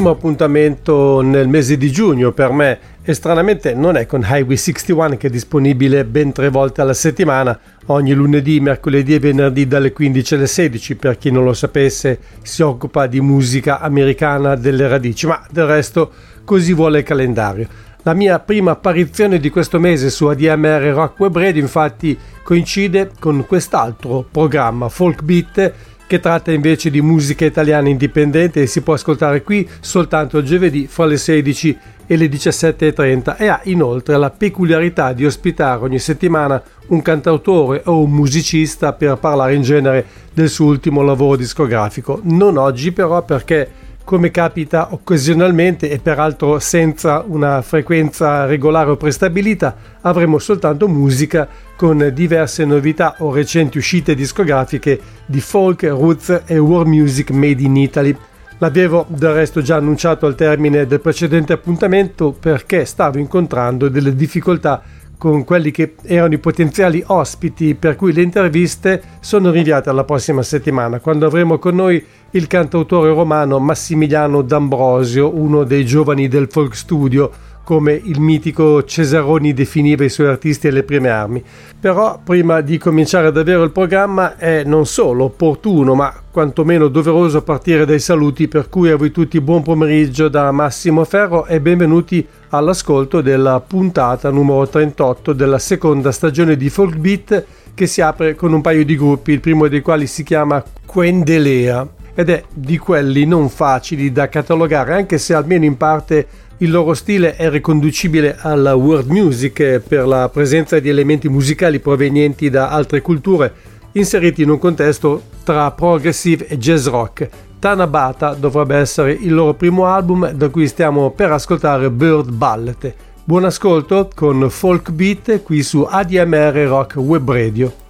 primo appuntamento nel mese di giugno per me e stranamente non è con Highway 61 che è disponibile ben tre volte alla settimana, ogni lunedì, mercoledì e venerdì dalle 15 alle 16, per chi non lo sapesse si occupa di musica americana delle radici, ma del resto così vuole il calendario. La mia prima apparizione di questo mese su ADMR Rock Web Radio infatti coincide con quest'altro programma Folk Beat che tratta invece di musica italiana indipendente e si può ascoltare qui soltanto giovedì fra le 16 e le 17.30 e ha inoltre la peculiarità di ospitare ogni settimana un cantautore o un musicista per parlare in genere del suo ultimo lavoro discografico. Non oggi però perché come capita occasionalmente e peraltro senza una frequenza regolare o prestabilita, avremo soltanto musica con diverse novità o recenti uscite discografiche di folk, roots e world music made in Italy. L'avevo del resto già annunciato al termine del precedente appuntamento perché stavo incontrando delle difficoltà con quelli che erano i potenziali ospiti, per cui le interviste sono rinviate alla prossima settimana, quando avremo con noi il cantautore romano Massimiliano D'Ambrosio, uno dei giovani del folk studio, come il mitico Cesaroni definiva i suoi artisti alle prime armi. Però prima di cominciare davvero il programma è non solo opportuno, ma quantomeno doveroso partire dai saluti, per cui a voi tutti buon pomeriggio da Massimo Ferro e benvenuti all'ascolto della puntata numero 38 della seconda stagione di Folk Beat che si apre con un paio di gruppi, il primo dei quali si chiama Quendelea ed è di quelli non facili da catalogare anche se almeno in parte il loro stile è riconducibile alla world music per la presenza di elementi musicali provenienti da altre culture inseriti in un contesto tra progressive e jazz rock Tanabata dovrebbe essere il loro primo album da cui stiamo per ascoltare Bird Ballet. Buon ascolto con Folk Beat qui su ADMR Rock Web Radio.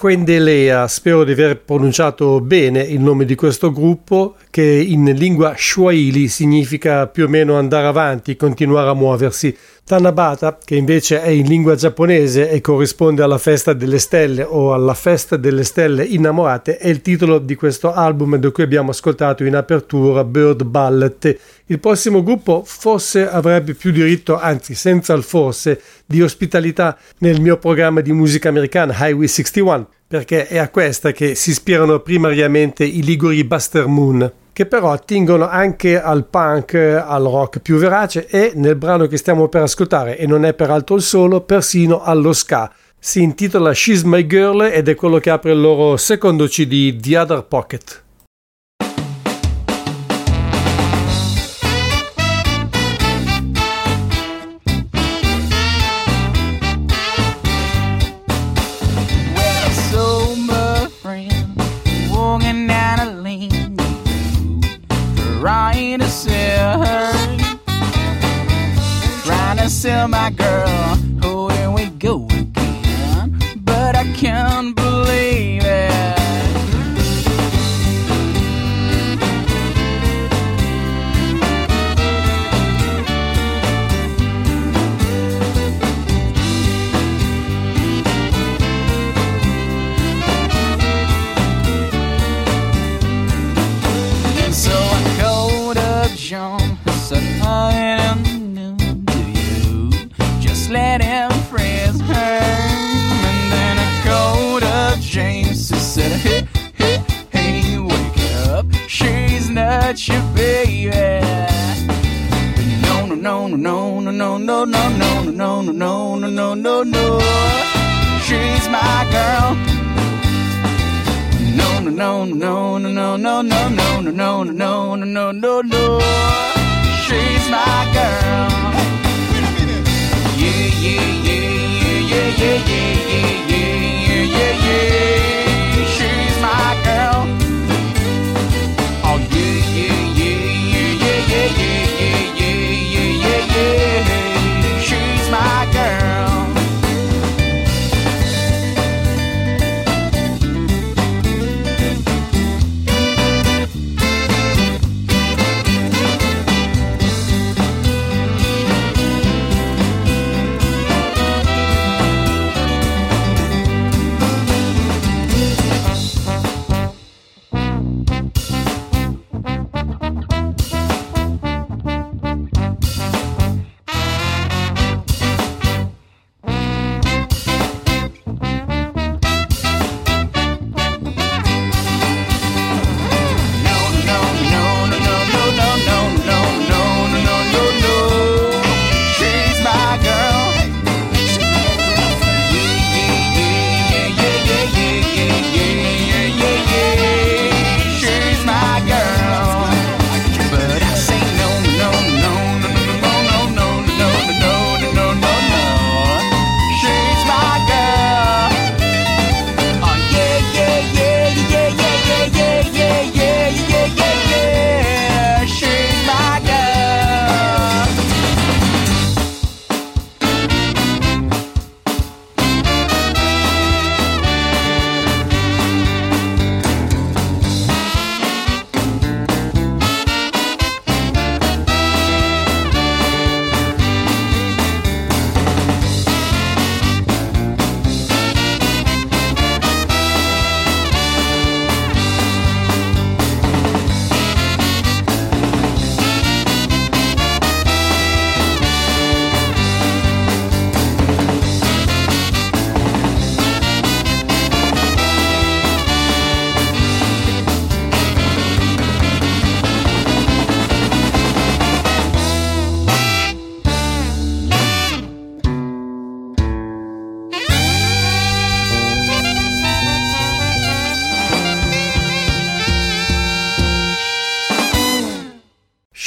Quendelea, spero di aver pronunciato bene il nome di questo gruppo che in lingua Swahili significa più o meno andare avanti, continuare a muoversi. Tanabata, che invece è in lingua giapponese e corrisponde alla festa delle stelle o alla festa delle stelle innamorate, è il titolo di questo album da cui abbiamo ascoltato in apertura Bird Ballet. Il prossimo gruppo forse avrebbe più diritto, anzi senza il forse, di ospitalità nel mio programma di musica americana Highway 61, perché è a questa che si ispirano primariamente i liguri Buster Moon che però attingono anche al punk, al rock più verace e nel brano che stiamo per ascoltare, e non è peraltro il solo, persino allo ska. Si intitola She's My Girl ed è quello che apre il loro secondo CD, The Other Pocket. My girl. Your baby. No, no, no, no, no, no, no, no, no, no, no, no, no, no, no, no. She's my girl. No, no, no, no, no, no, no, no, no, no, no, no, no, no, no. She's my girl Yeah yeah, yeah, yeah, yeah, yeah, yeah, yeah, yeah, yeah.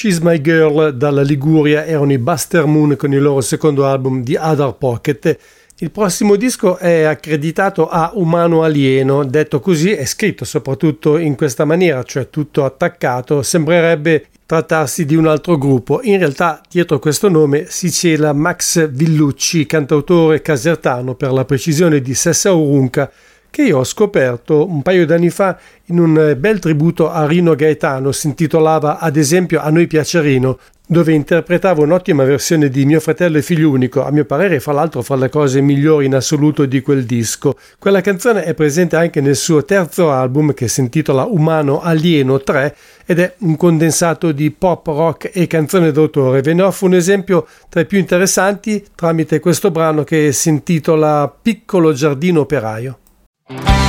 She's My Girl dalla Liguria erano i Buster Moon con il loro secondo album The Other Pocket. Il prossimo disco è accreditato a Umano Alieno, detto così è scritto soprattutto in questa maniera, cioè tutto attaccato, sembrerebbe trattarsi di un altro gruppo. In realtà dietro questo nome si cela Max Villucci, cantautore casertano per la precisione di Sessa Urunca, che io ho scoperto un paio d'anni fa in un bel tributo a Rino Gaetano, si intitolava ad esempio A noi piace Rino, dove interpretava un'ottima versione di Mio fratello e figlio unico, a mio parere fra l'altro fra le cose migliori in assoluto di quel disco. Quella canzone è presente anche nel suo terzo album che si intitola Umano Alieno 3 ed è un condensato di pop, rock e canzone d'autore. Ve ne offro un esempio tra i più interessanti tramite questo brano che si intitola Piccolo giardino operaio. Thank you.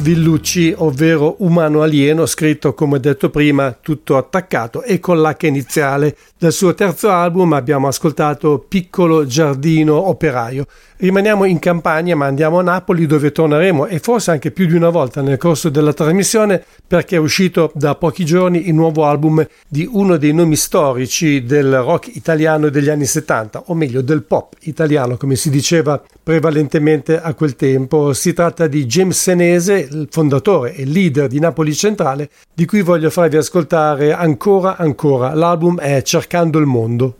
Villucci, ovvero Umano Alieno, scritto come detto prima, tutto attaccato e con l'H iniziale. Dal suo terzo album abbiamo ascoltato Piccolo Giardino Operaio. Rimaniamo in Campania ma andiamo a Napoli dove torneremo e forse anche più di una volta nel corso della trasmissione perché è uscito da pochi giorni il nuovo album di uno dei nomi storici del rock italiano degli anni 70 o meglio del pop italiano come si diceva prevalentemente a quel tempo. Si tratta di James Senese, il fondatore e leader di Napoli Centrale di cui voglio farvi ascoltare ancora ancora. L'album è Cercando il mondo.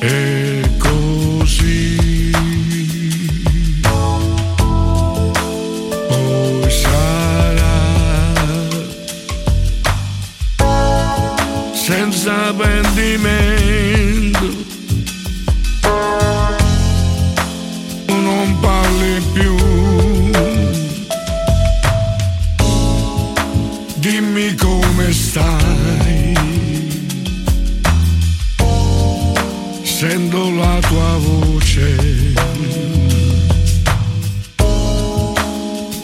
Eh. senza pentimento non tua voce.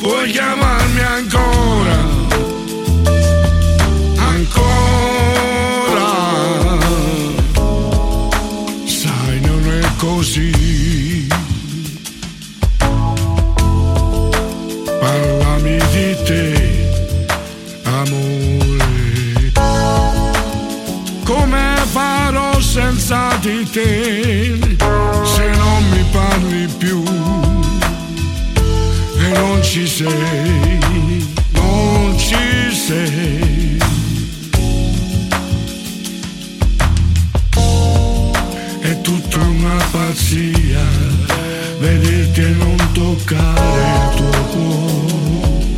Puoi chiamarmi ancora, ancora. Sai, non è così. Parlami di te, amore. Farò senza di te se non mi parli più e non ci sei, non ci sei. È tutta una pazzia vederti e non toccare il tuo cuore.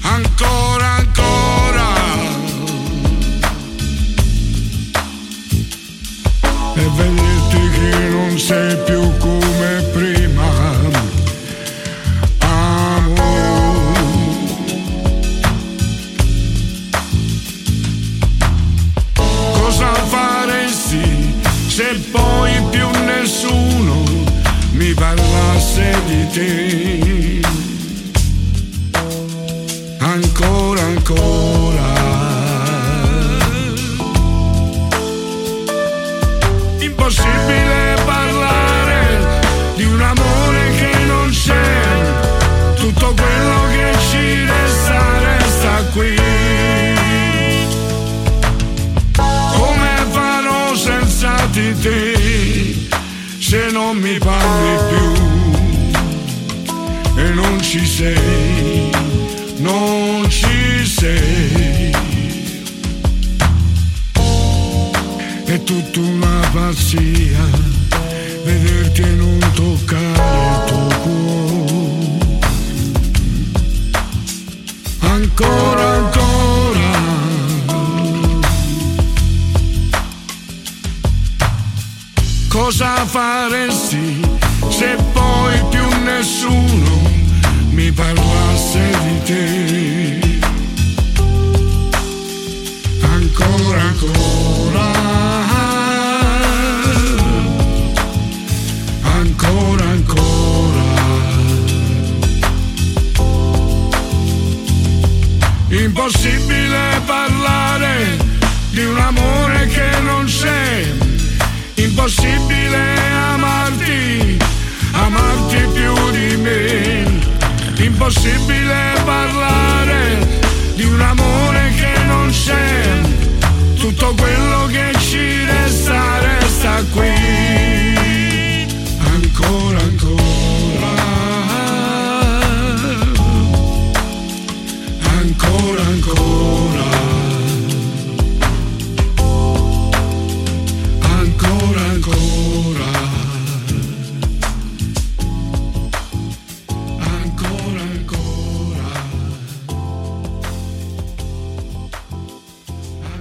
Ancora. Che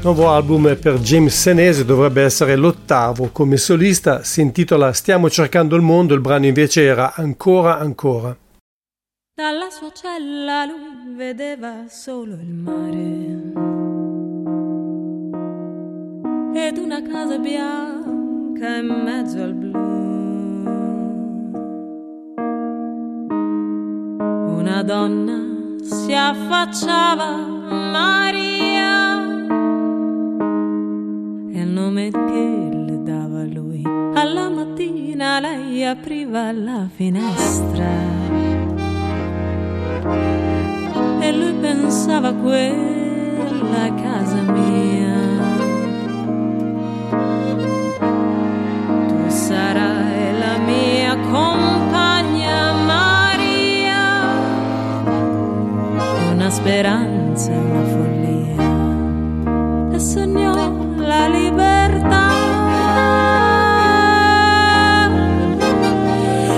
Nuovo album per James Senese dovrebbe essere l'ottavo come solista, si intitola Stiamo cercando il mondo, il brano invece era Ancora ancora. Dalla sua cella lui vedeva solo il mare ed una casa bianca in mezzo al blu. Una donna si affacciava, Maria, e il nome che le dava lui. Alla mattina lei apriva la finestra e lui pensava quella casa mia. Tu sarai la mia compagna Maria, una speranza una follia, e sognò la libertà.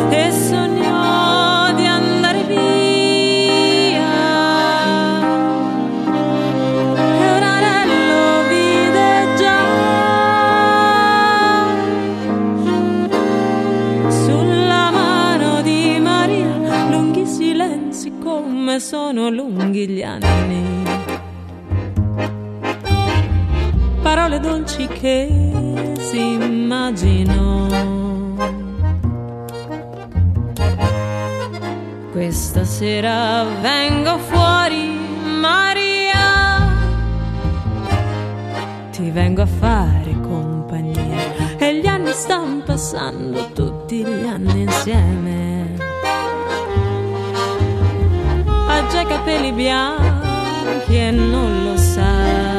E sognò di andare via. E un vide già sulla mano di Maria. Lunghi silenzi come sono lunghi gli anni dolci che si immaginò. Questa sera vengo fuori, Maria. Ti vengo a fare compagnia. E gli anni stanno passando, tutti gli anni insieme. Ha già i capelli bianchi e non lo sa.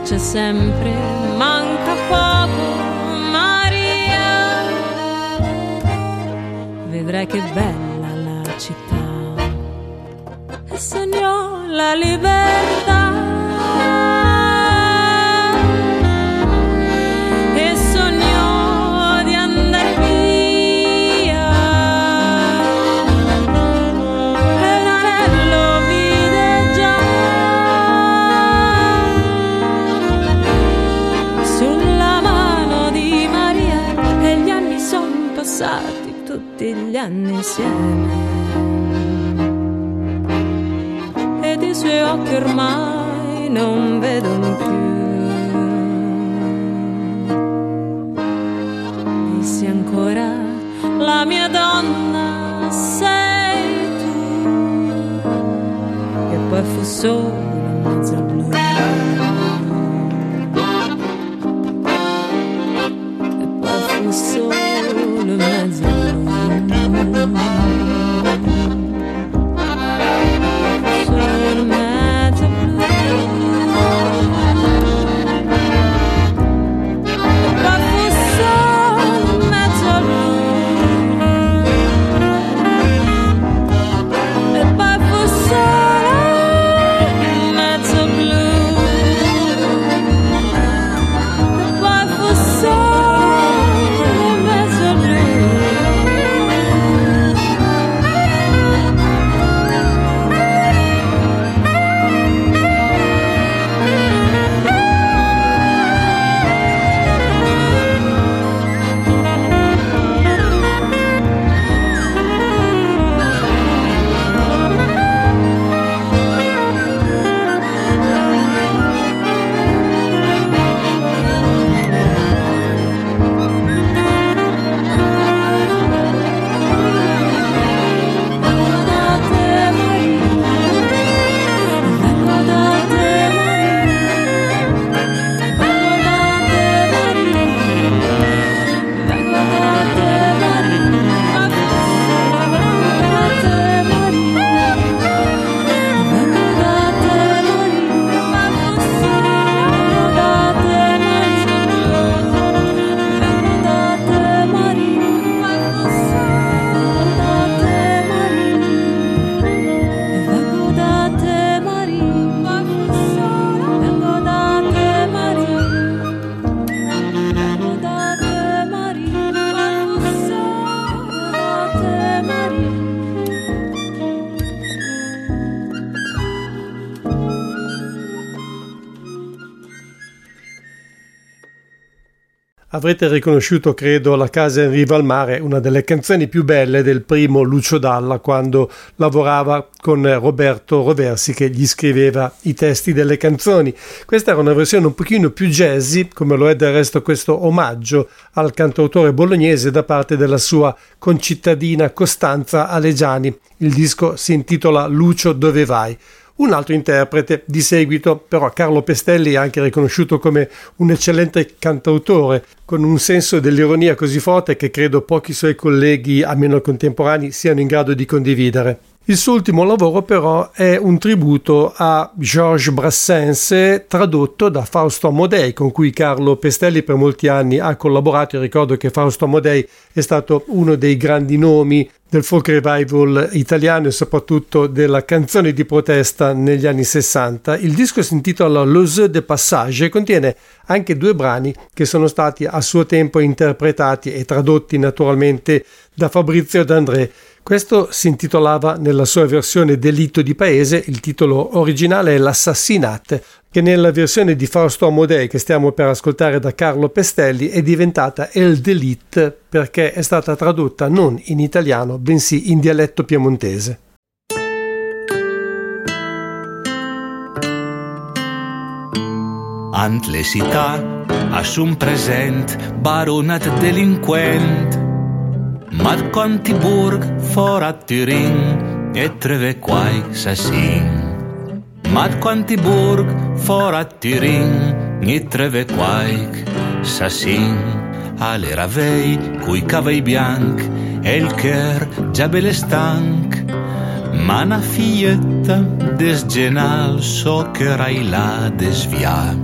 Dice sempre, manca poco, Maria. Vedrai che bella la città. E sognò la libertà. Passati tutti gli anni insieme. Ed i suoi occhi ormai non vedono più. Dissi ancora la mia donna sei tu e poi fu solo Avrete riconosciuto, credo, La casa in riva al mare, una delle canzoni più belle del primo Lucio Dalla quando lavorava con Roberto Roversi che gli scriveva i testi delle canzoni. Questa era una versione un pochino più jazzy, come lo è del resto questo omaggio al cantautore bolognese da parte della sua concittadina Costanza Alegiani. Il disco si intitola Lucio dove vai? Un altro interprete di seguito, però Carlo Pestelli è anche riconosciuto come un eccellente cantautore, con un senso dell'ironia così forte che credo pochi suoi colleghi, almeno contemporanei, siano in grado di condividere. Il suo ultimo lavoro però è un tributo a Georges Brassens tradotto da Fausto Amodei con cui Carlo Pestelli per molti anni ha collaborato. Io ricordo che Fausto Amodei è stato uno dei grandi nomi del folk revival italiano e soprattutto della canzone di protesta negli anni 60. Il disco si intitola Jeu de Passage e contiene anche due brani che sono stati a suo tempo interpretati e tradotti naturalmente da Fabrizio D'André. Questo si intitolava nella sua versione Delitto di Paese, il titolo originale è L'Assassinate, che nella versione di Fausto Amodei che stiamo per ascoltare da Carlo Pestelli è diventata El Delite perché è stata tradotta non in italiano bensì in dialetto piemontese. Ant l'esità, un present, baronat delinquent, Mat Contiburg fora Turin e treve quai sassin. Mat Contiburg fora Turin e treve quai sassin. Ale ravei cui cavei bianc e il cher già belle stanc. Ma una figlietta desgenal so che rai la desvia.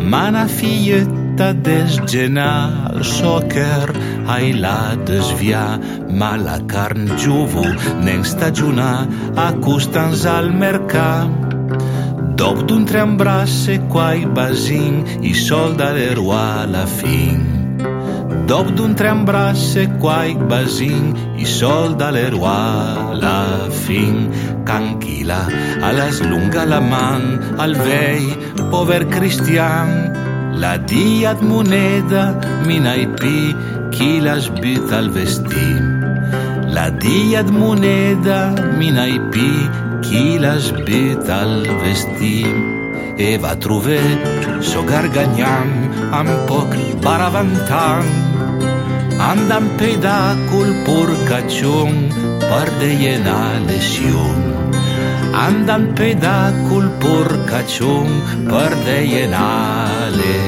Ma una figlietta ta desgenar socer ai la desvia ma la carn giuvu nen stagiuna acustans al mercat. Dop d'un treambrasse quai basin i solda de roi la fin. Dop d'un treambrasse quai basin i solda le roi la fin. Canquila a las lunga la man al vei pover cristian Λαντίατ μονέδα μην αϊπή κύλας μπιταλ βεστίμ. Λαντίατ μονέδα μην αϊπή κύλας μπιταλ βεστίμ. e va trobar so garganyant amb poc baravantant andan pedàcul por catxon per deien a lesió andan pedàcul por catxon per deien a lesió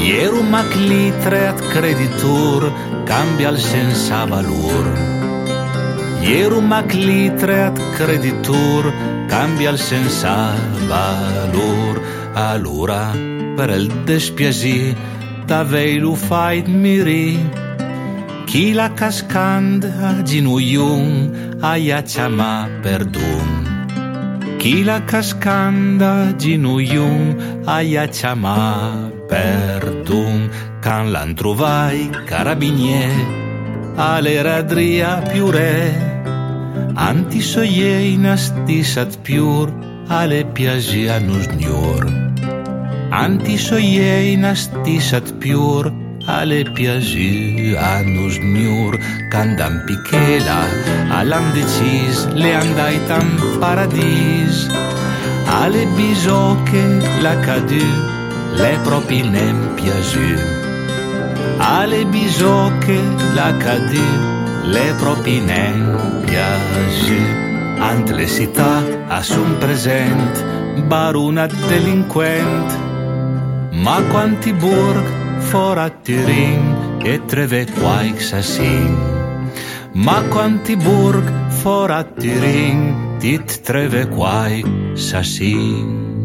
Jeromag litreat creditur, cambia al senza valor. Jeromag litreat creditur, cambia al senza valor. Allora, per il despiasi, tavei lu fai miri. Chi la cascand a ginuiun, aia chama perdun. Chi la cascanda ginuiun, aia chama perdun. perdun Quand l'an trovai carabinier A l'era dria piure Antis oieinas tisat piur Ale piasianus niur Antis oieinas tisat piur ale piagi anus niur candam pichela alam decis le andaitam paradis ale bisoche la cadu le propi nem piaciu. Ale bisoche la cadu, le propi nem piaciu. Ant le città assun present, baruna delinquent. Ma quanti burg fora Turin e treve quaix assin. Ma quanti burg fora Turin dit treve quaix assin.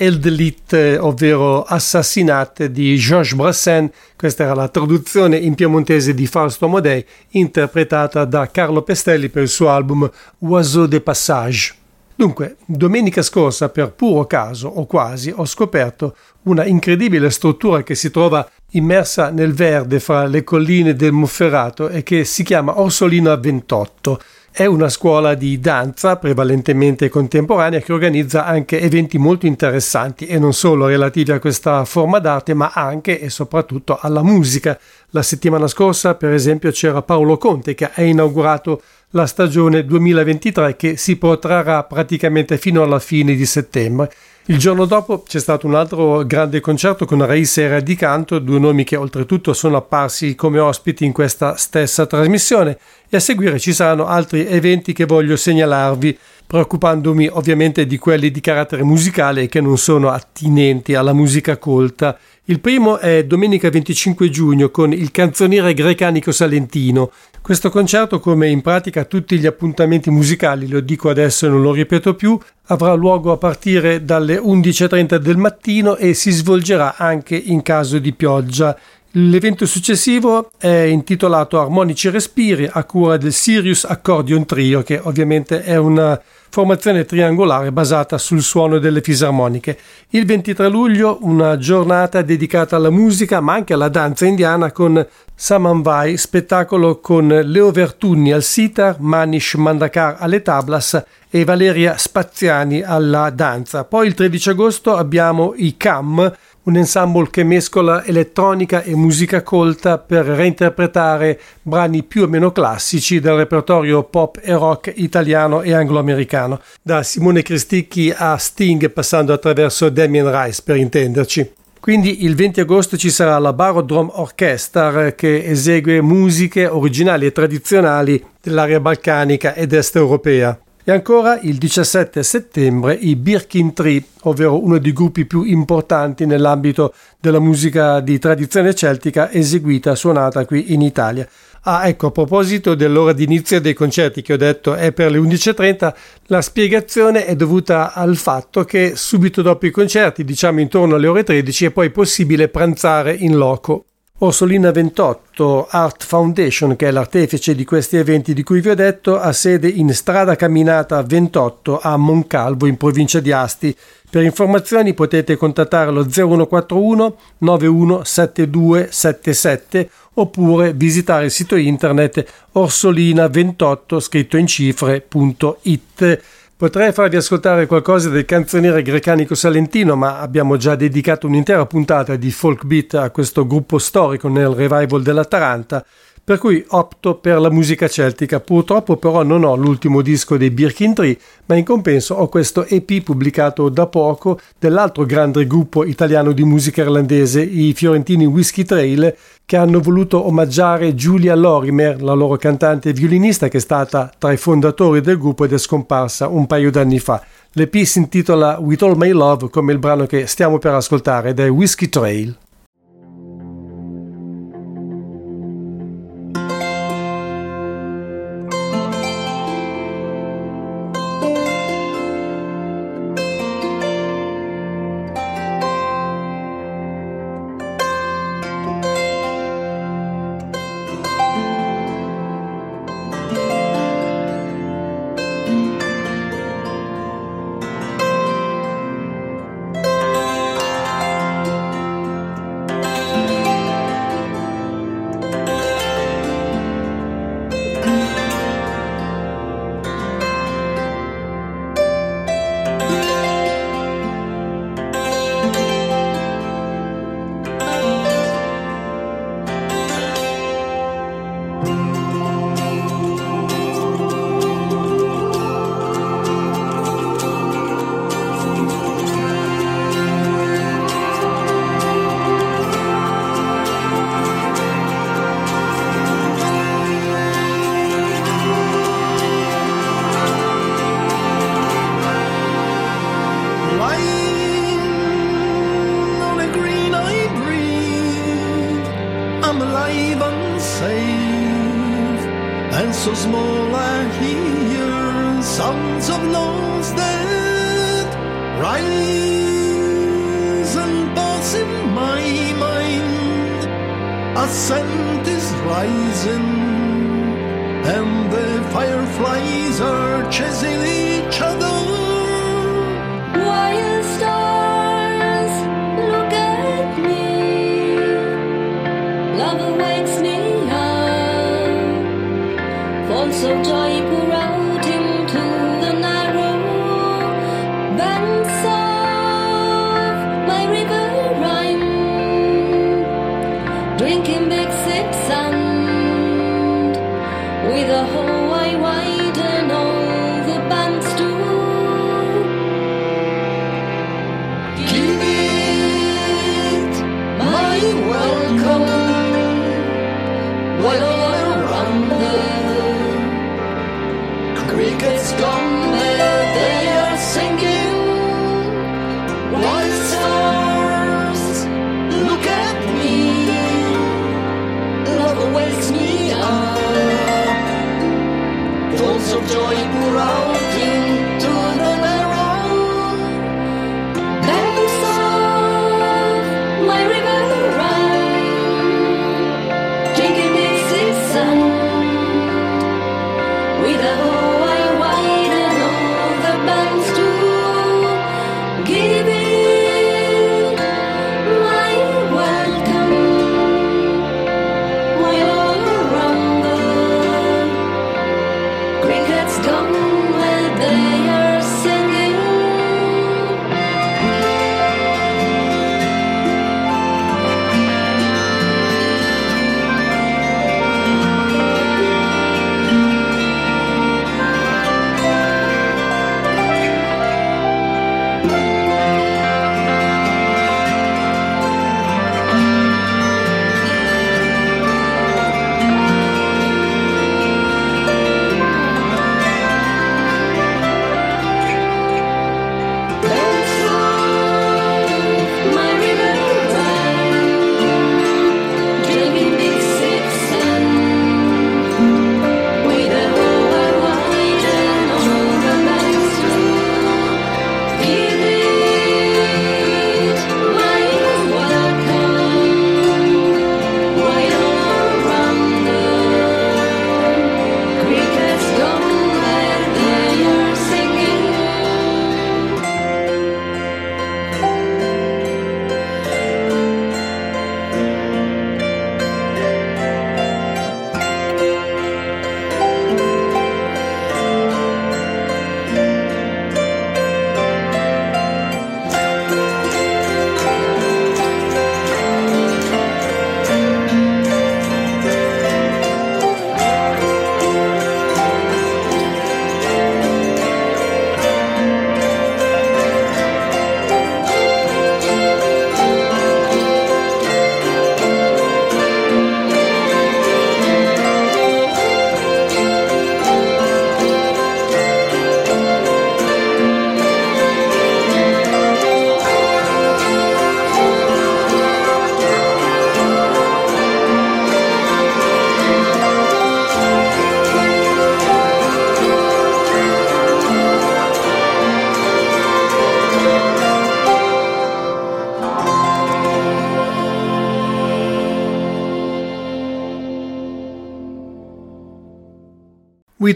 El Delite, ovvero Assassinate di Georges Brassens. Questa era la traduzione in piemontese di Fausto Amodei, interpretata da Carlo Pestelli per il suo album Oiseau de Passage. Dunque, domenica scorsa, per puro caso o quasi, ho scoperto una incredibile struttura che si trova immersa nel verde fra le colline del Monferrato e che si chiama Orsolino a 28 è una scuola di danza prevalentemente contemporanea che organizza anche eventi molto interessanti e non solo relativi a questa forma d'arte ma anche e soprattutto alla musica. La settimana scorsa per esempio c'era Paolo Conte che ha inaugurato la stagione 2023 che si protrarrà praticamente fino alla fine di settembre. Il giorno dopo c'è stato un altro grande concerto con Raissa e Radicanto, due nomi che oltretutto sono apparsi come ospiti in questa stessa trasmissione e a seguire ci saranno altri eventi che voglio segnalarvi, preoccupandomi ovviamente di quelli di carattere musicale e che non sono attinenti alla musica colta. Il primo è domenica 25 giugno con il canzoniere grecanico salentino. Questo concerto, come in pratica tutti gli appuntamenti musicali, lo dico adesso e non lo ripeto più, avrà luogo a partire dalle 11.30 del mattino e si svolgerà anche in caso di pioggia. L'evento successivo è intitolato Armonici Respiri a cura del Sirius Accordion Trio, che ovviamente è una formazione triangolare basata sul suono delle fisarmoniche. Il 23 luglio una giornata dedicata alla musica ma anche alla danza indiana con Samanvai, spettacolo con Leo Vertunni al sitar, Manish Mandakar alle tablas e Valeria Spaziani alla danza. Poi il 13 agosto abbiamo i CAM, un ensemble che mescola elettronica e musica colta per reinterpretare brani più o meno classici del repertorio pop e rock italiano e anglo-americano, da Simone Cristicchi a Sting passando attraverso Damien Rice per intenderci. Quindi il 20 agosto ci sarà la Barodrom Orchestra che esegue musiche originali e tradizionali dell'area balcanica ed est europea. E ancora il 17 settembre i Birkin Tree, ovvero uno dei gruppi più importanti nell'ambito della musica di tradizione celtica eseguita suonata qui in Italia. Ah, ecco, a proposito dell'ora di inizio dei concerti che ho detto è per le 11.30, la spiegazione è dovuta al fatto che subito dopo i concerti, diciamo intorno alle ore 13, è poi possibile pranzare in loco. Orsolina 28 Art Foundation, che è l'artefice di questi eventi di cui vi ho detto, ha sede in strada camminata 28 a Moncalvo, in provincia di Asti. Per informazioni potete contattare lo 0141 917277 oppure visitare il sito internet orsolina28 scritto in cifre.it. Potrei farvi ascoltare qualcosa del canzoniere grecanico salentino, ma abbiamo già dedicato un'intera puntata di folk beat a questo gruppo storico nel revival della Taranta per cui opto per la musica celtica. Purtroppo però non ho l'ultimo disco dei Birkin Tree, ma in compenso ho questo EP pubblicato da poco dell'altro grande gruppo italiano di musica irlandese, i fiorentini Whiskey Trail, che hanno voluto omaggiare Giulia Lorimer, la loro cantante e violinista che è stata tra i fondatori del gruppo ed è scomparsa un paio d'anni fa. L'EP si intitola With All My Love come il brano che stiamo per ascoltare ed è Whiskey Trail.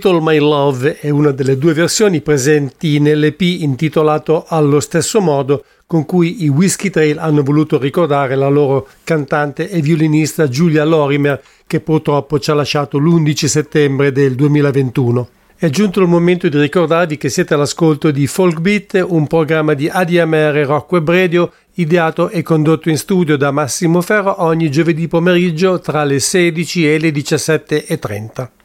All My Love è una delle due versioni presenti nell'EP intitolato allo stesso modo con cui i Whiskey Trail hanno voluto ricordare la loro cantante e violinista Giulia Lorimer che purtroppo ci ha lasciato l'11 settembre del 2021. È giunto il momento di ricordarvi che siete all'ascolto di Folk Beat, un programma di ADMR Rock Web Radio ideato e condotto in studio da Massimo Ferro ogni giovedì pomeriggio tra le 16 e le 17.30.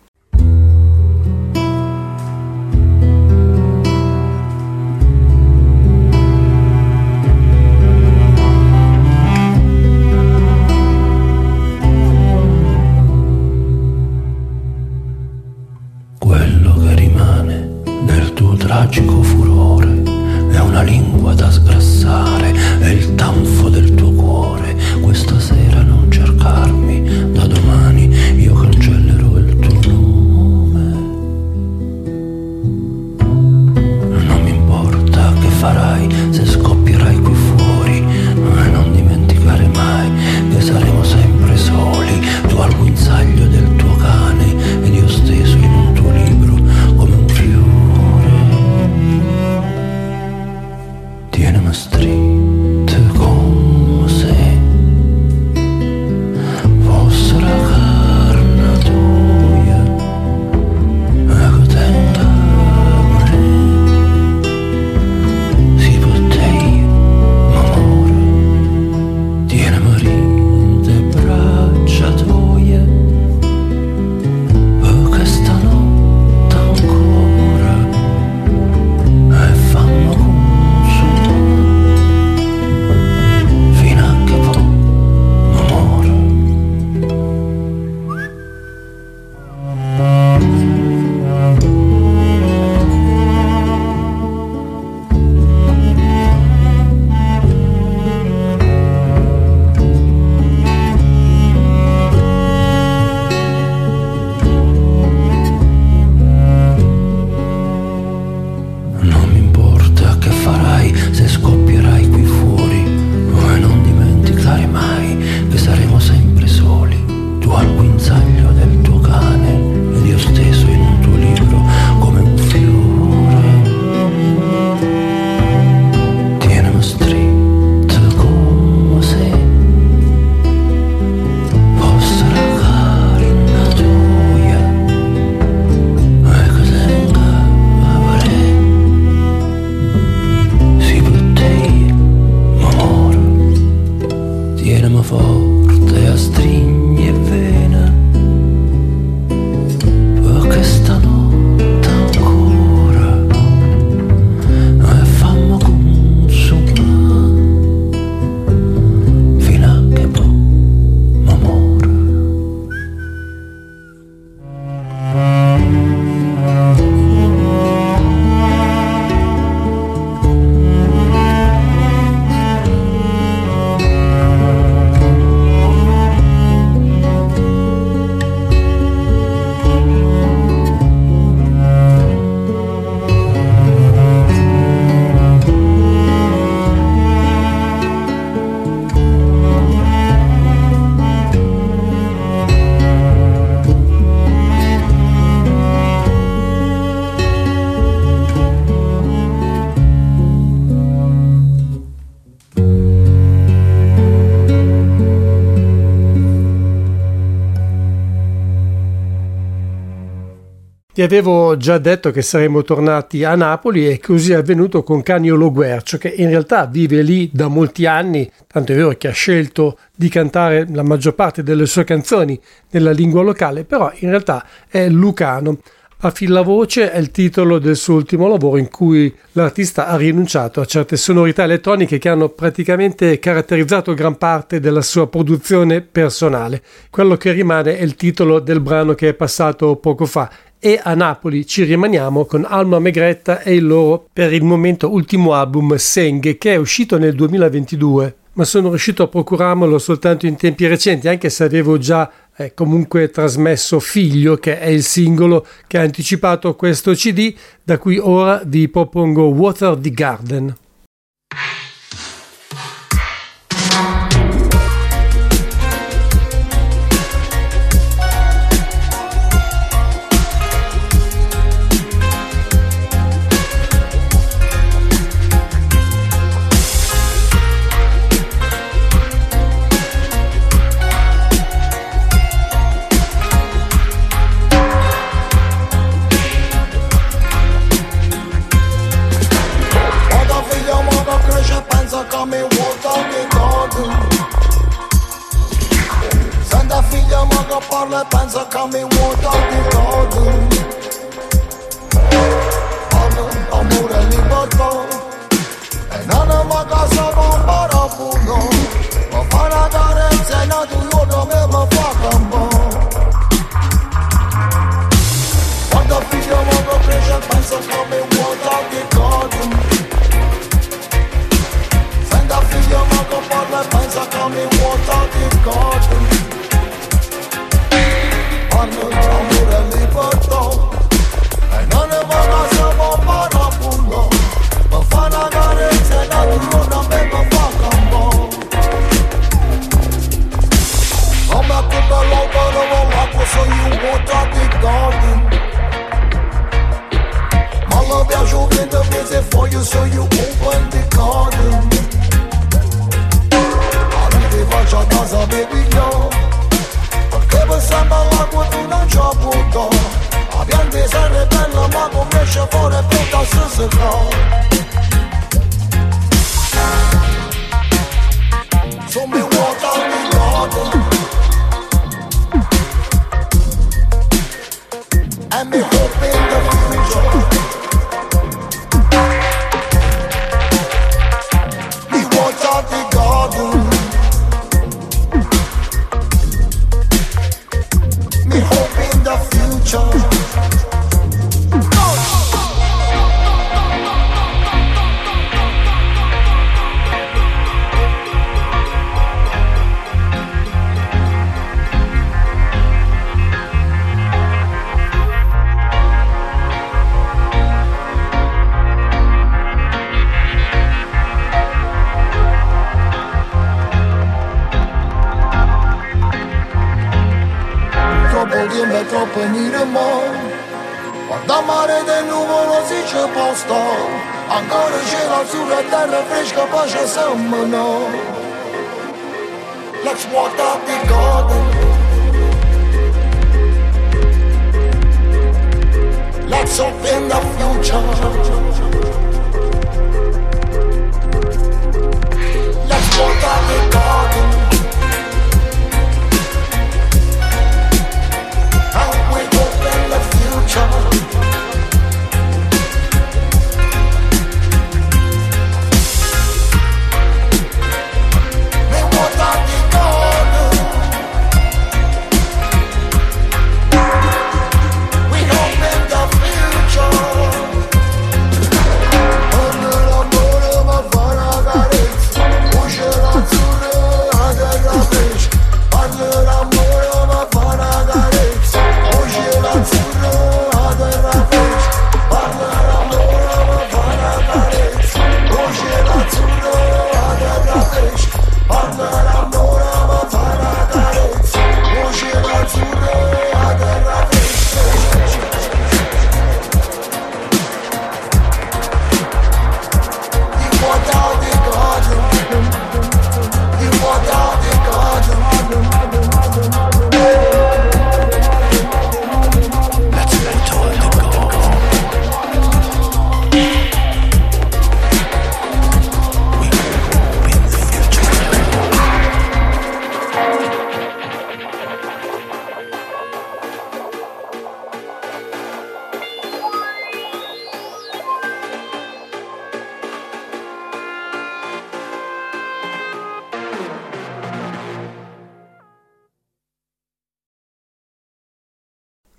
Ti avevo già detto che saremmo tornati a Napoli e così è avvenuto con Canio Loguercio che in realtà vive lì da molti anni, tanto è vero che ha scelto di cantare la maggior parte delle sue canzoni nella lingua locale, però in realtà è lucano. Affillavoce è il titolo del suo ultimo lavoro in cui l'artista ha rinunciato a certe sonorità elettroniche che hanno praticamente caratterizzato gran parte della sua produzione personale. Quello che rimane è il titolo del brano che è passato poco fa e a Napoli ci rimaniamo con Alma Megretta e il loro per il momento ultimo album Seng che è uscito nel 2022 ma sono riuscito a procurarmelo soltanto in tempi recenti anche se avevo già eh, comunque trasmesso Figlio che è il singolo che ha anticipato questo CD da cui ora vi propongo Water the Garden modo parla pensa che mi vuota di garden Parla amore e libertà E non è mai casa bomba rapuno Ma fa una carezza e non tu io non mi fa fa campo Quando figlio modo cresce pensa che mi vuota di garden Senta figlio ma che parla e pensa che mi vuota di garden Parlo di amore e libertà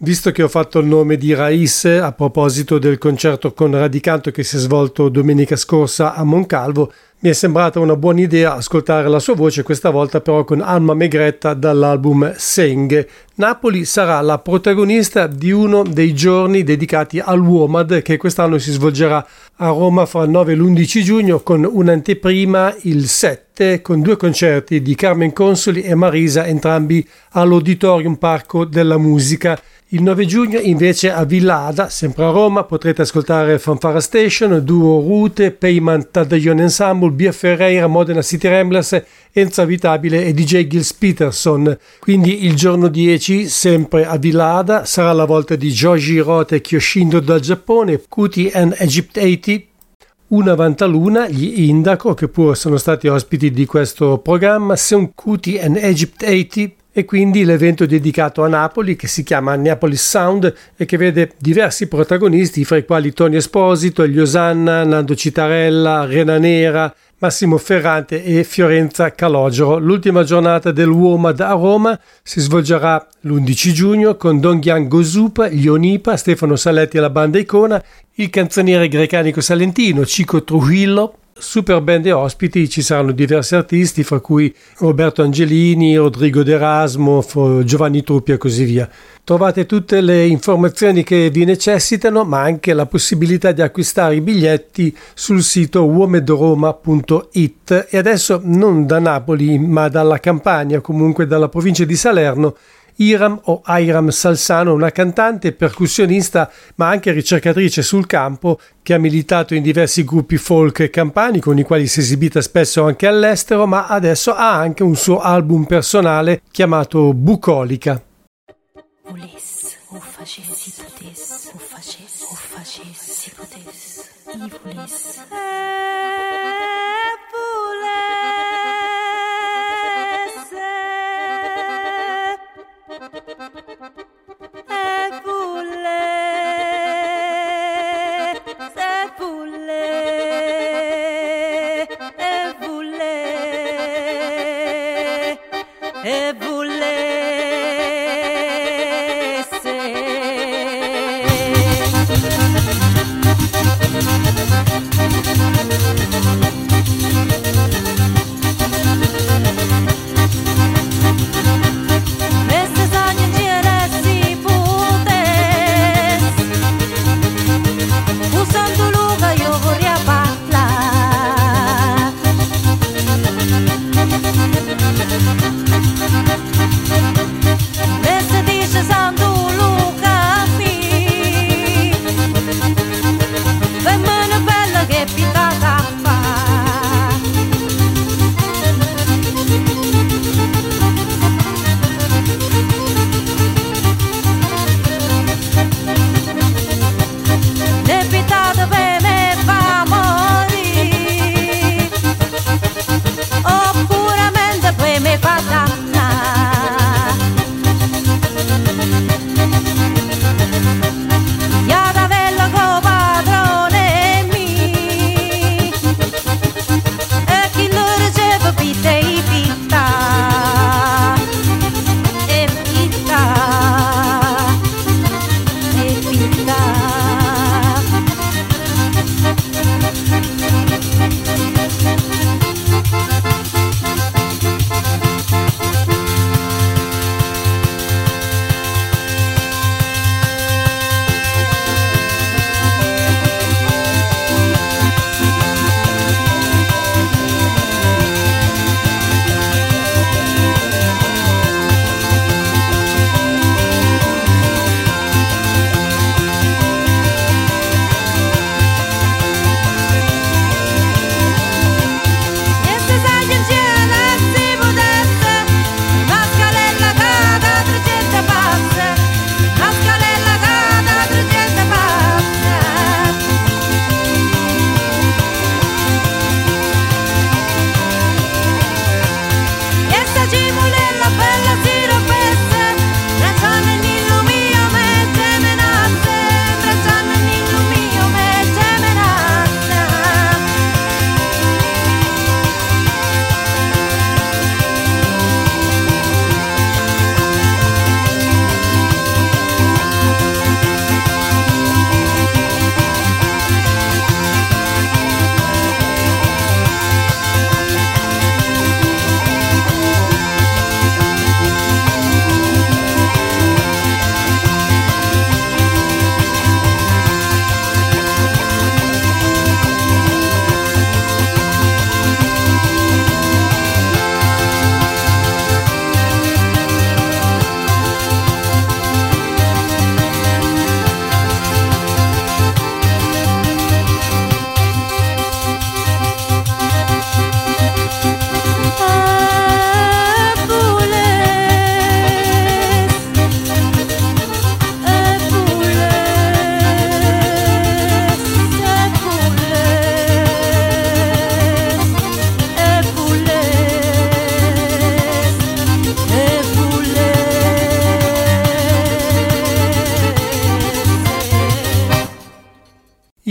Visto che ho fatto il nome di Raiz a proposito del concerto con Radicanto che si è svolto domenica scorsa a Moncalvo, mi è sembrata una buona idea ascoltare la sua voce, questa volta però con Alma Megretta dall'album Seng. Napoli sarà la protagonista di uno dei giorni dedicati al WOMAD che quest'anno si svolgerà a Roma fra il 9 e l'11 giugno con un'anteprima il 7 con due concerti di Carmen Consoli e Marisa, entrambi all'Auditorium Parco della Musica. Il 9 giugno invece a Villa Ada, sempre a Roma, potrete ascoltare Fanfara Station, Duo Rute, Payment Taddaion Ensemble, Bia Ferreira, Modena City Ramblers, Enzo Avitabile e DJ Gils Peterson. Quindi il giorno 10, sempre a Villa Ada, sarà la volta di Joji Rote e Kyoshindo dal Giappone, Kuti and Egypt 80, una Vantaluna, gli Indaco, che pure sono stati ospiti di questo programma, Seun Kuti and Egypt 80, e quindi l'evento dedicato a Napoli che si chiama Neapolis Sound e che vede diversi protagonisti fra i quali Tony Esposito, Elio Sanna, Nando Citarella, Rena Nera, Massimo Ferrante e Fiorenza Calogero. L'ultima giornata del WOMAD a Roma si svolgerà l'11 giugno con Don Gyan Gozupa, gli Onipa, Stefano Saletti e la banda Icona, il canzoniere grecanico salentino Cico Trujillo, super band e ospiti ci saranno diversi artisti, fra cui Roberto Angelini, Rodrigo D'Erasmo, Giovanni Truppi e così via. Trovate tutte le informazioni che vi necessitano, ma anche la possibilità di acquistare i biglietti sul sito uomedroma.it e adesso non da Napoli, ma dalla Campania, comunque dalla provincia di Salerno, Iram o Airam Salsano, una cantante, percussionista ma anche ricercatrice sul campo che ha militato in diversi gruppi folk campani con i quali si è esibita spesso anche all'estero, ma adesso ha anche un suo album personale chiamato Bucolica. Volesse, o facessi potesse, o facessi, o facessi potesse.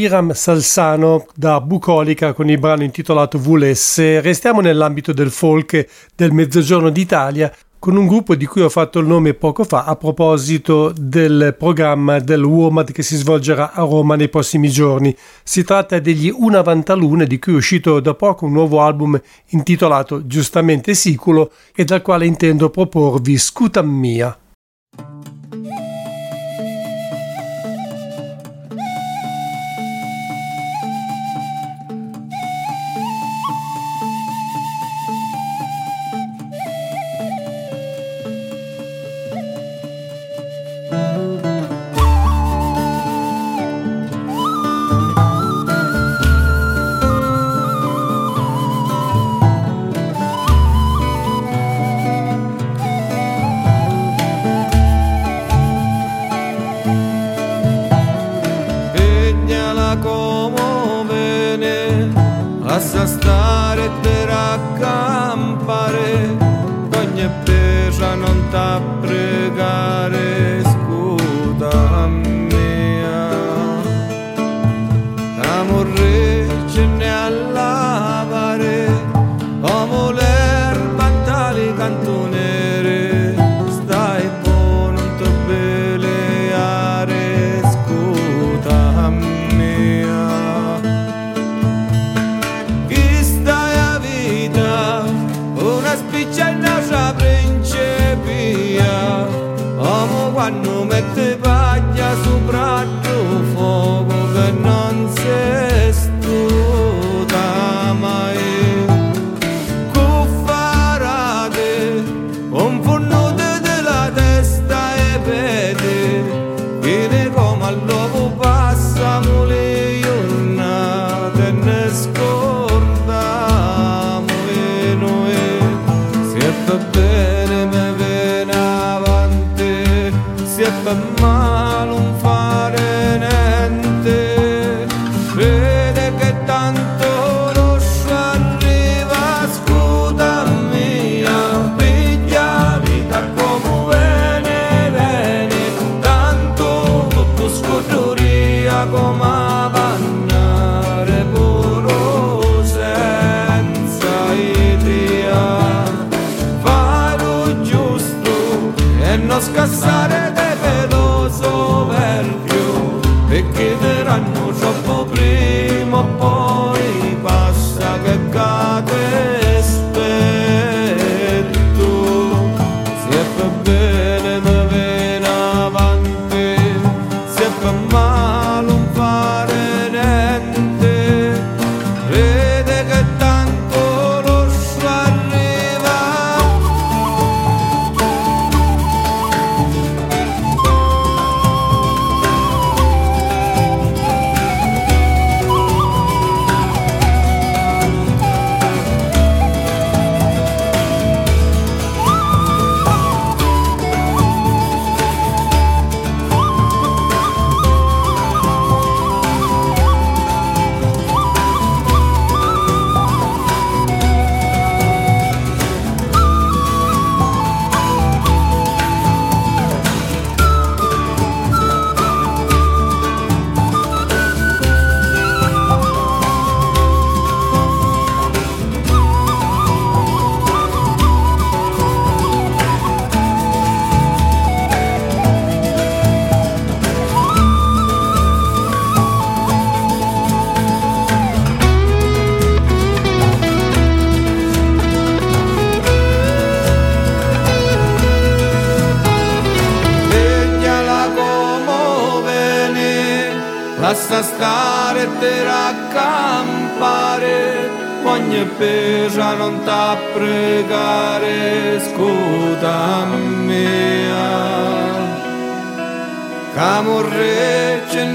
Iram Salsano da Bucolica con il brano intitolato Vulesse. Restiamo nell'ambito del folk del Mezzogiorno d'Italia con un gruppo di cui ho fatto il nome poco fa a proposito del programma del WOMAD che si svolgerà a Roma nei prossimi giorni. Si tratta degli Una Vantalune di cui è uscito da poco un nuovo album intitolato giustamente Siculo e dal quale intendo proporvi Scutam Mia. Lascia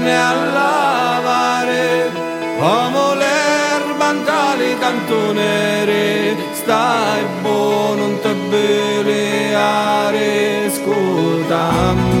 camorre ce ne a lavare come l'erba tali cantonere stai buono non te beleare scuda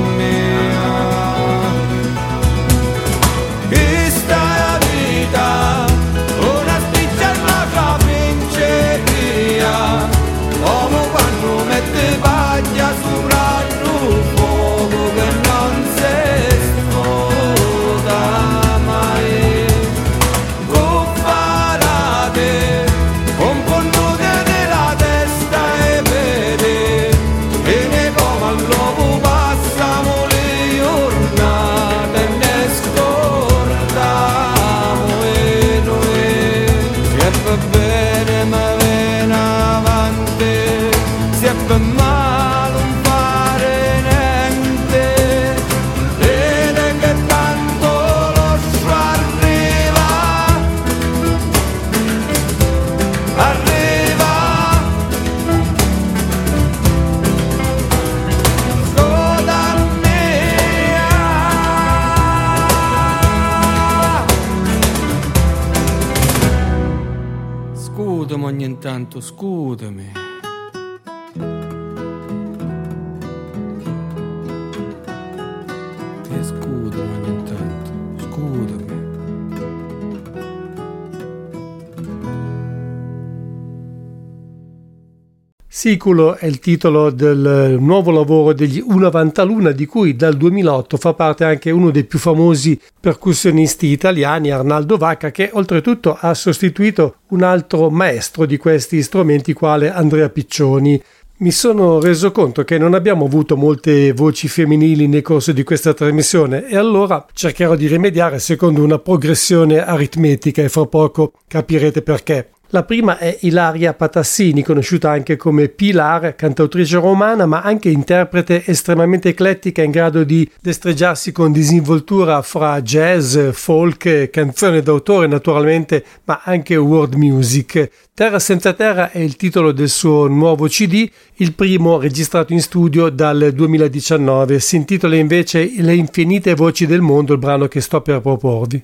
Siculo è il titolo del nuovo lavoro degli Una Vantaluna di cui dal 2008 fa parte anche uno dei più famosi percussionisti italiani, Arnaldo Vacca, che oltretutto ha sostituito un altro maestro di questi strumenti quale Andrea Piccioni. Mi sono reso conto che non abbiamo avuto molte voci femminili nel corso di questa trasmissione e allora cercherò di rimediare secondo una progressione aritmetica e fra poco capirete perché. La prima è Ilaria Patassini, conosciuta anche come Pilar, cantautrice romana, ma anche interprete estremamente eclettica in grado di destreggiarsi con disinvoltura fra jazz, folk, canzone d'autore naturalmente, ma anche world music. Terra senza terra è il titolo del suo nuovo CD, il primo registrato in studio dal 2019. Si intitola invece Le infinite voci del mondo, il brano che sto per proporvi.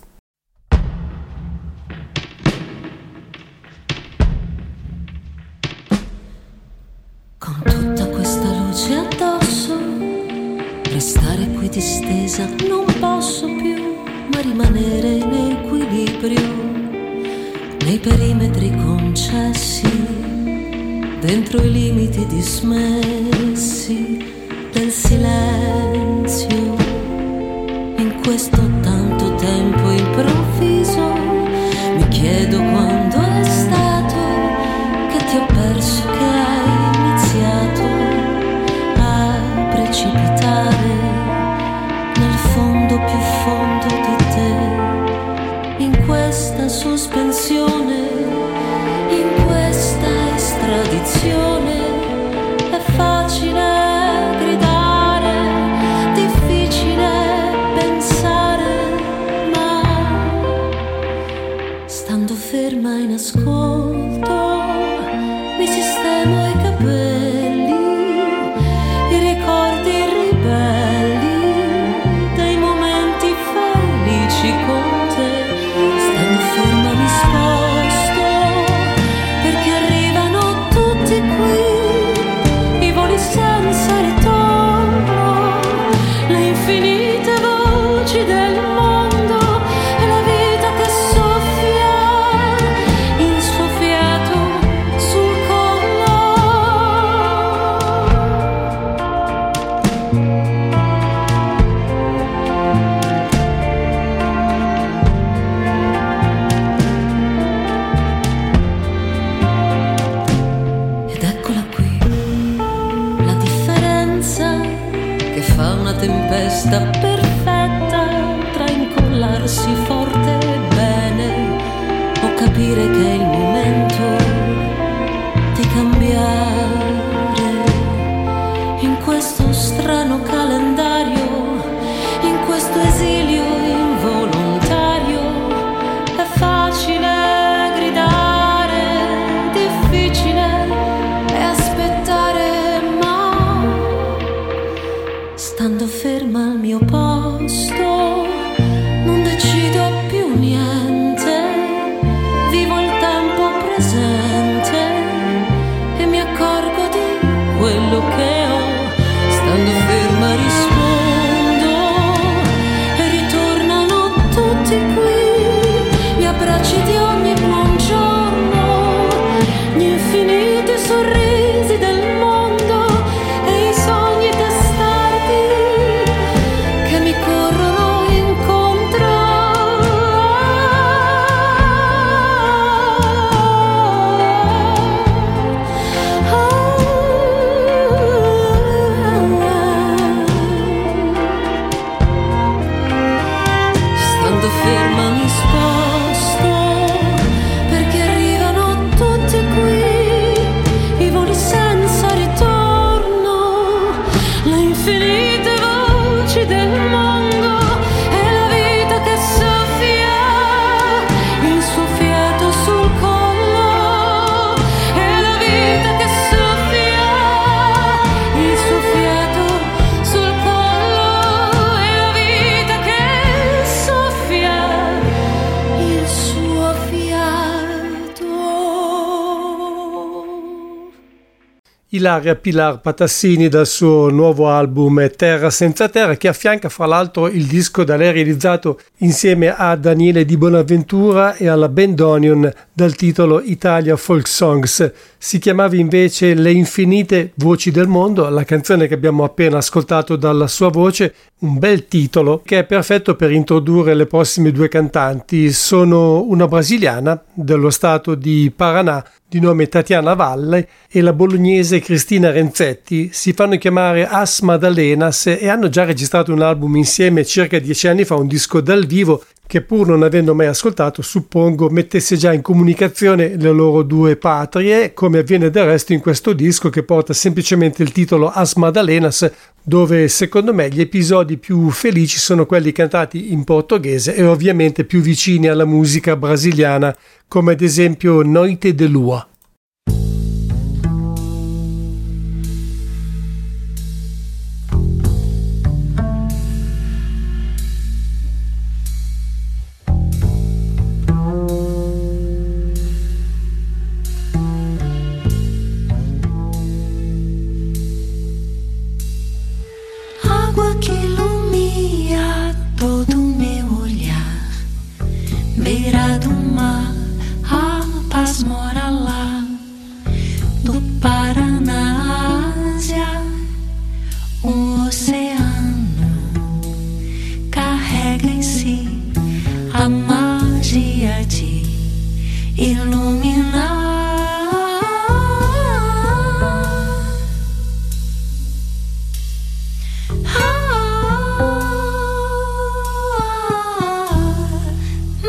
Distesa non posso più, ma rimanere in equilibrio nei perimetri concessi, dentro i limiti dismessi del silenzio. In questo tanto tempo improvviso mi chiedo quando questa Ilaria Pilar Patassini dal suo nuovo album Terra senza terra che affianca fra l'altro il disco da lei realizzato insieme a Daniele Di Bonaventura e alla Bendonion dal titolo Italia Folk Songs. Si chiamava invece Le infinite voci del mondo, la canzone che abbiamo appena ascoltato dalla sua voce, un bel titolo che è perfetto per introdurre le prossime due cantanti. Sono una brasiliana dello stato di Paraná di nome Tatiana Valle e la bolognese Cristina Renzetti. Si fanno chiamare As Madalenas e hanno già registrato un album insieme circa dieci anni fa, un disco dal vivo che pur non avendo mai ascoltato suppongo mettesse già in comunicazione le loro due patrie, come avviene del resto in questo disco che porta semplicemente il titolo As Madalenas, dove secondo me gli episodi più felici sono quelli cantati in portoghese e ovviamente più vicini alla musica brasiliana come ad esempio Noite de Lua. te iluminar. Ah,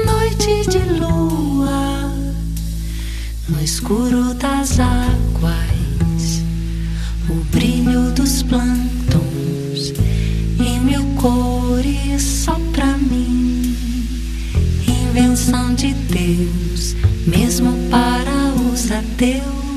noite de lua no escuro bênção de Deus, mesmo para os ateus.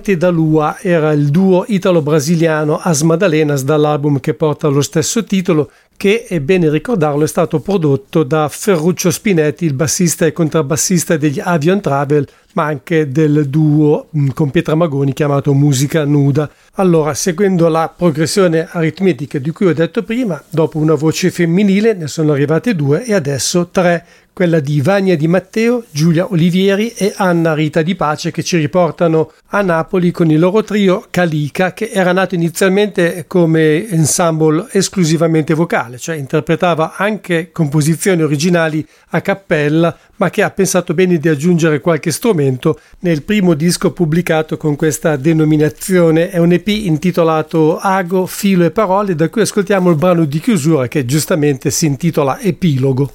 Da Lua era il duo italo-brasiliano As Madalenas dall'album che porta lo stesso titolo che, è bene ricordarlo, è stato prodotto da Ferruccio Spinetti, il bassista e contrabbassista degli Avion Travel, ma anche del duo mm, con Pietra Magoni chiamato Musica Nuda. Allora, seguendo la progressione aritmetica di cui ho detto prima, dopo una voce femminile ne sono arrivate due e adesso tre quella di Vania Di Matteo, Giulia Olivieri e Anna Rita Di Pace che ci riportano a Napoli con il loro trio Calica che era nato inizialmente come ensemble esclusivamente vocale, cioè interpretava anche composizioni originali a cappella, ma che ha pensato bene di aggiungere qualche strumento nel primo disco pubblicato con questa denominazione. È un EP intitolato Ago, Filo e Parole, da cui ascoltiamo il brano di chiusura che giustamente si intitola Epilogo.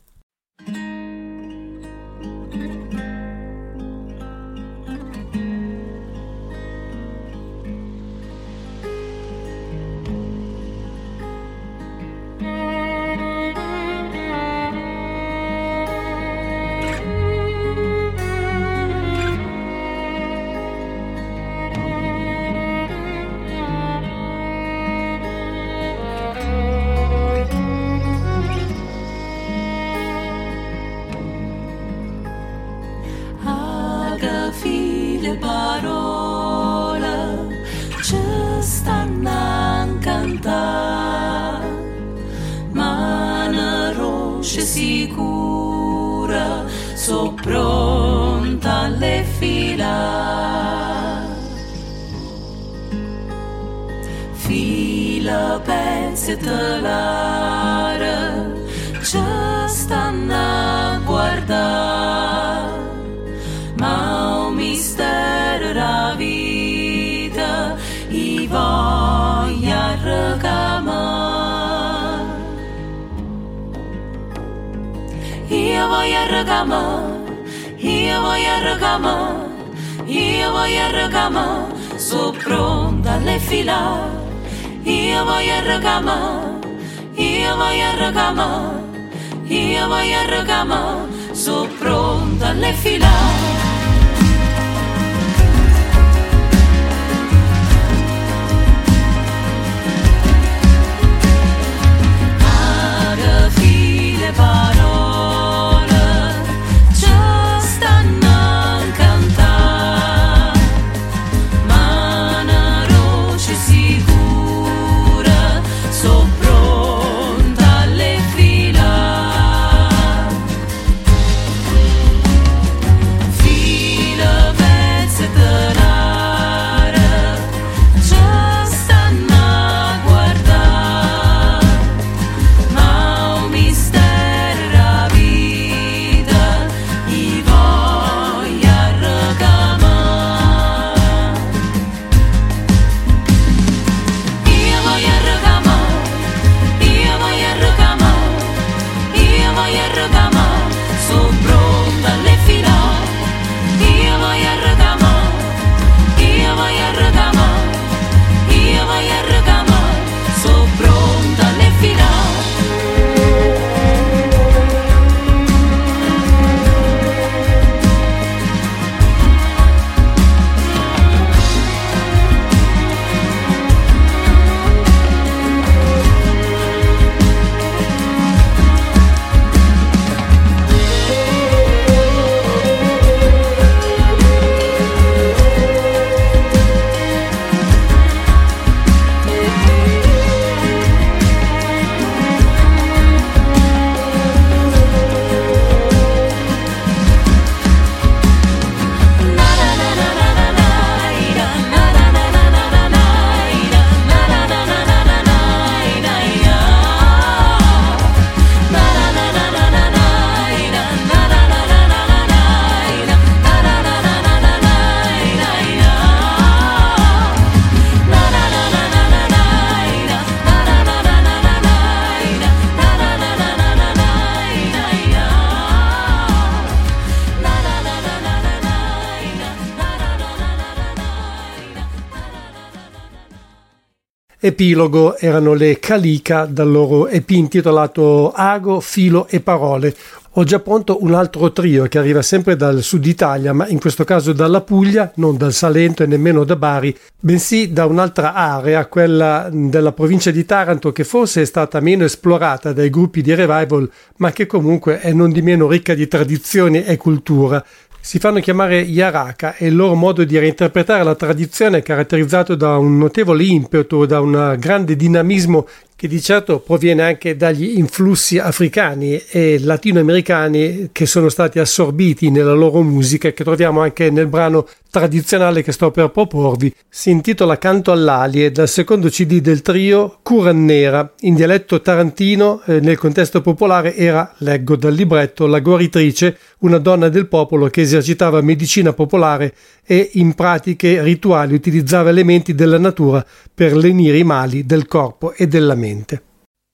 Epilogo erano le Calica dal loro EP intitolato Ago, Filo e Parole. Ho già pronto un altro trio che arriva sempre dal sud Italia, ma in questo caso dalla Puglia, non dal Salento e nemmeno da Bari, bensì da un'altra area, quella della provincia di Taranto, che forse è stata meno esplorata dai gruppi di revival, ma che comunque è non di meno ricca di tradizioni e cultura. Si fanno chiamare Yaraka e il loro modo di reinterpretare la tradizione è caratterizzato da un notevole impeto, da un grande dinamismo che di certo proviene anche dagli influssi africani e latinoamericani che sono stati assorbiti nella loro musica e che troviamo anche nel brano tradizionale che sto per proporvi. Si intitola Canto all'ali e dal secondo CD del trio Curan Nera, in dialetto tarantino eh, nel contesto popolare era, leggo dal libretto, la guaritrice, una donna del popolo che esercitava medicina popolare e in pratiche rituali utilizzava elementi della natura per lenire i mali del corpo e della mente.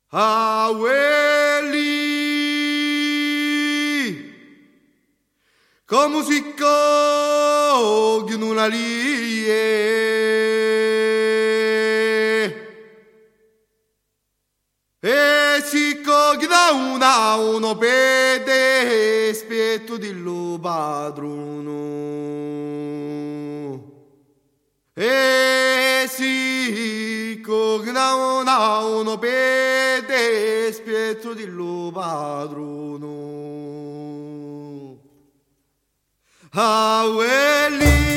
Abueli, come si una e si cogliono una uno pede spetto di lo padrono. E si cogliono uno pede spetto di lo padrono Hallelujah.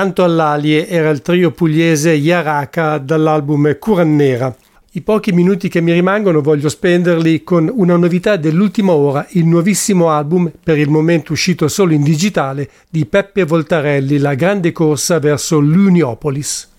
Canto all'alie era il trio pugliese Yaraka dall'album Curannera. I pochi minuti che mi rimangono voglio spenderli con una novità dell'ultima ora, il nuovissimo album, per il momento uscito solo in digitale, di Peppe Voltarelli, La grande corsa verso l'Uniopolis.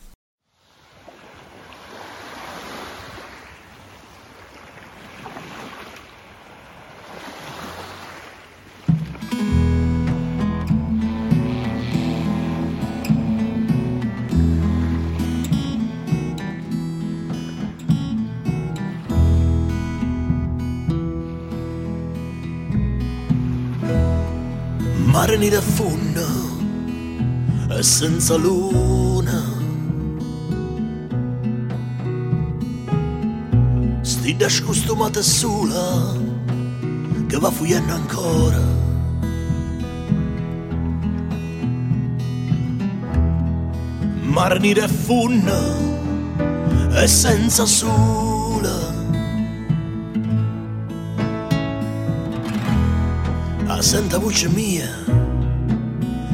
Mare nero a fondo e senza luna. Sti da scostumata sola che va fuggendo ancora. A fondo e senza sola. A senta voce mia,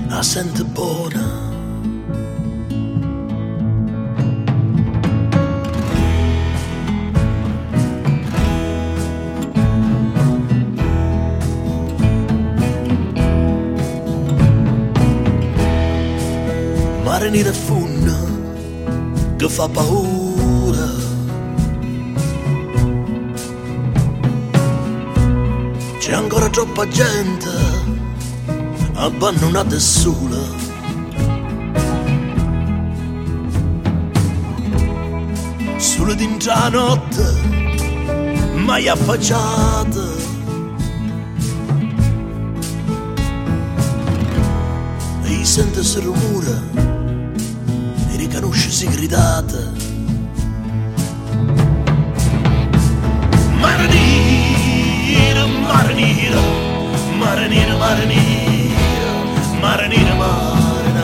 a sente buona. Mare nera funna che fa paura. Troppa gente abbandonata sola. Solo dentro la notte, mai affacciata. E sente il rumore, e riconosce si gridata. മറനീര മറനീര മറനീര മറനീര മാറന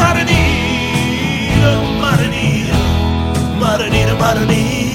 മറനീര മറനീര മറനീര മറനീര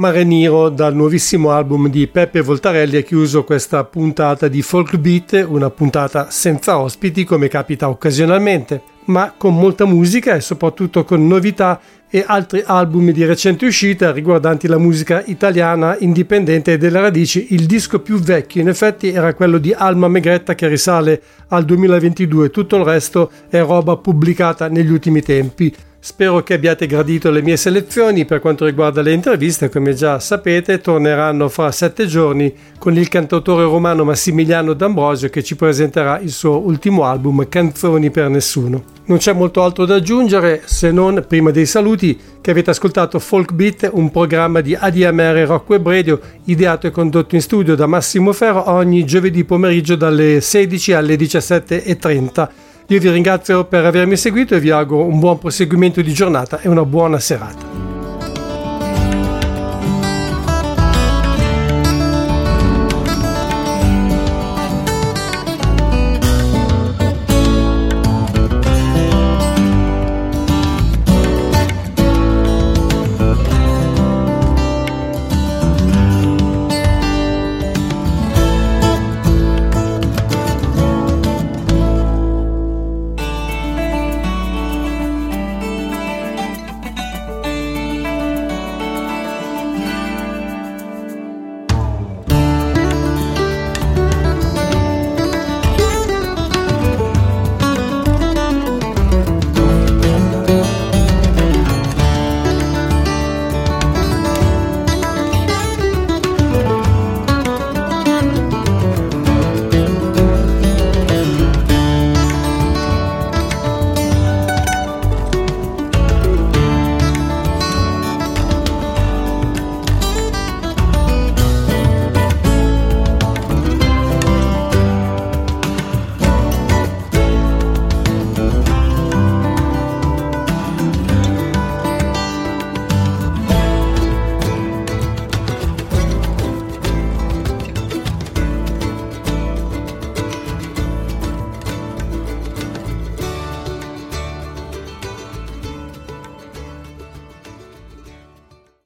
Mare Nero dal nuovissimo album di Peppe Voltarelli ha chiuso questa puntata di Folk Beat, una puntata senza ospiti come capita occasionalmente, ma con molta musica e soprattutto con novità e altri album di recente uscita riguardanti la musica italiana indipendente e delle radici. Il disco più vecchio in effetti era quello di Alma Megretta che risale al 2022, tutto il resto è roba pubblicata negli ultimi tempi. Spero che abbiate gradito le mie selezioni per quanto riguarda le interviste, come già sapete torneranno fra sette giorni con il cantautore romano Massimiliano D'Ambrosio che ci presenterà il suo ultimo album Canzoni per Nessuno. Non c'è molto altro da aggiungere se non, prima dei saluti, che avete ascoltato Folk Beat, un programma di ADMR Rock Web Radio ideato e condotto in studio da Massimo Ferro ogni giovedì pomeriggio dalle 16 alle 17.30. Io vi ringrazio per avermi seguito e vi auguro un buon proseguimento di giornata e una buona serata.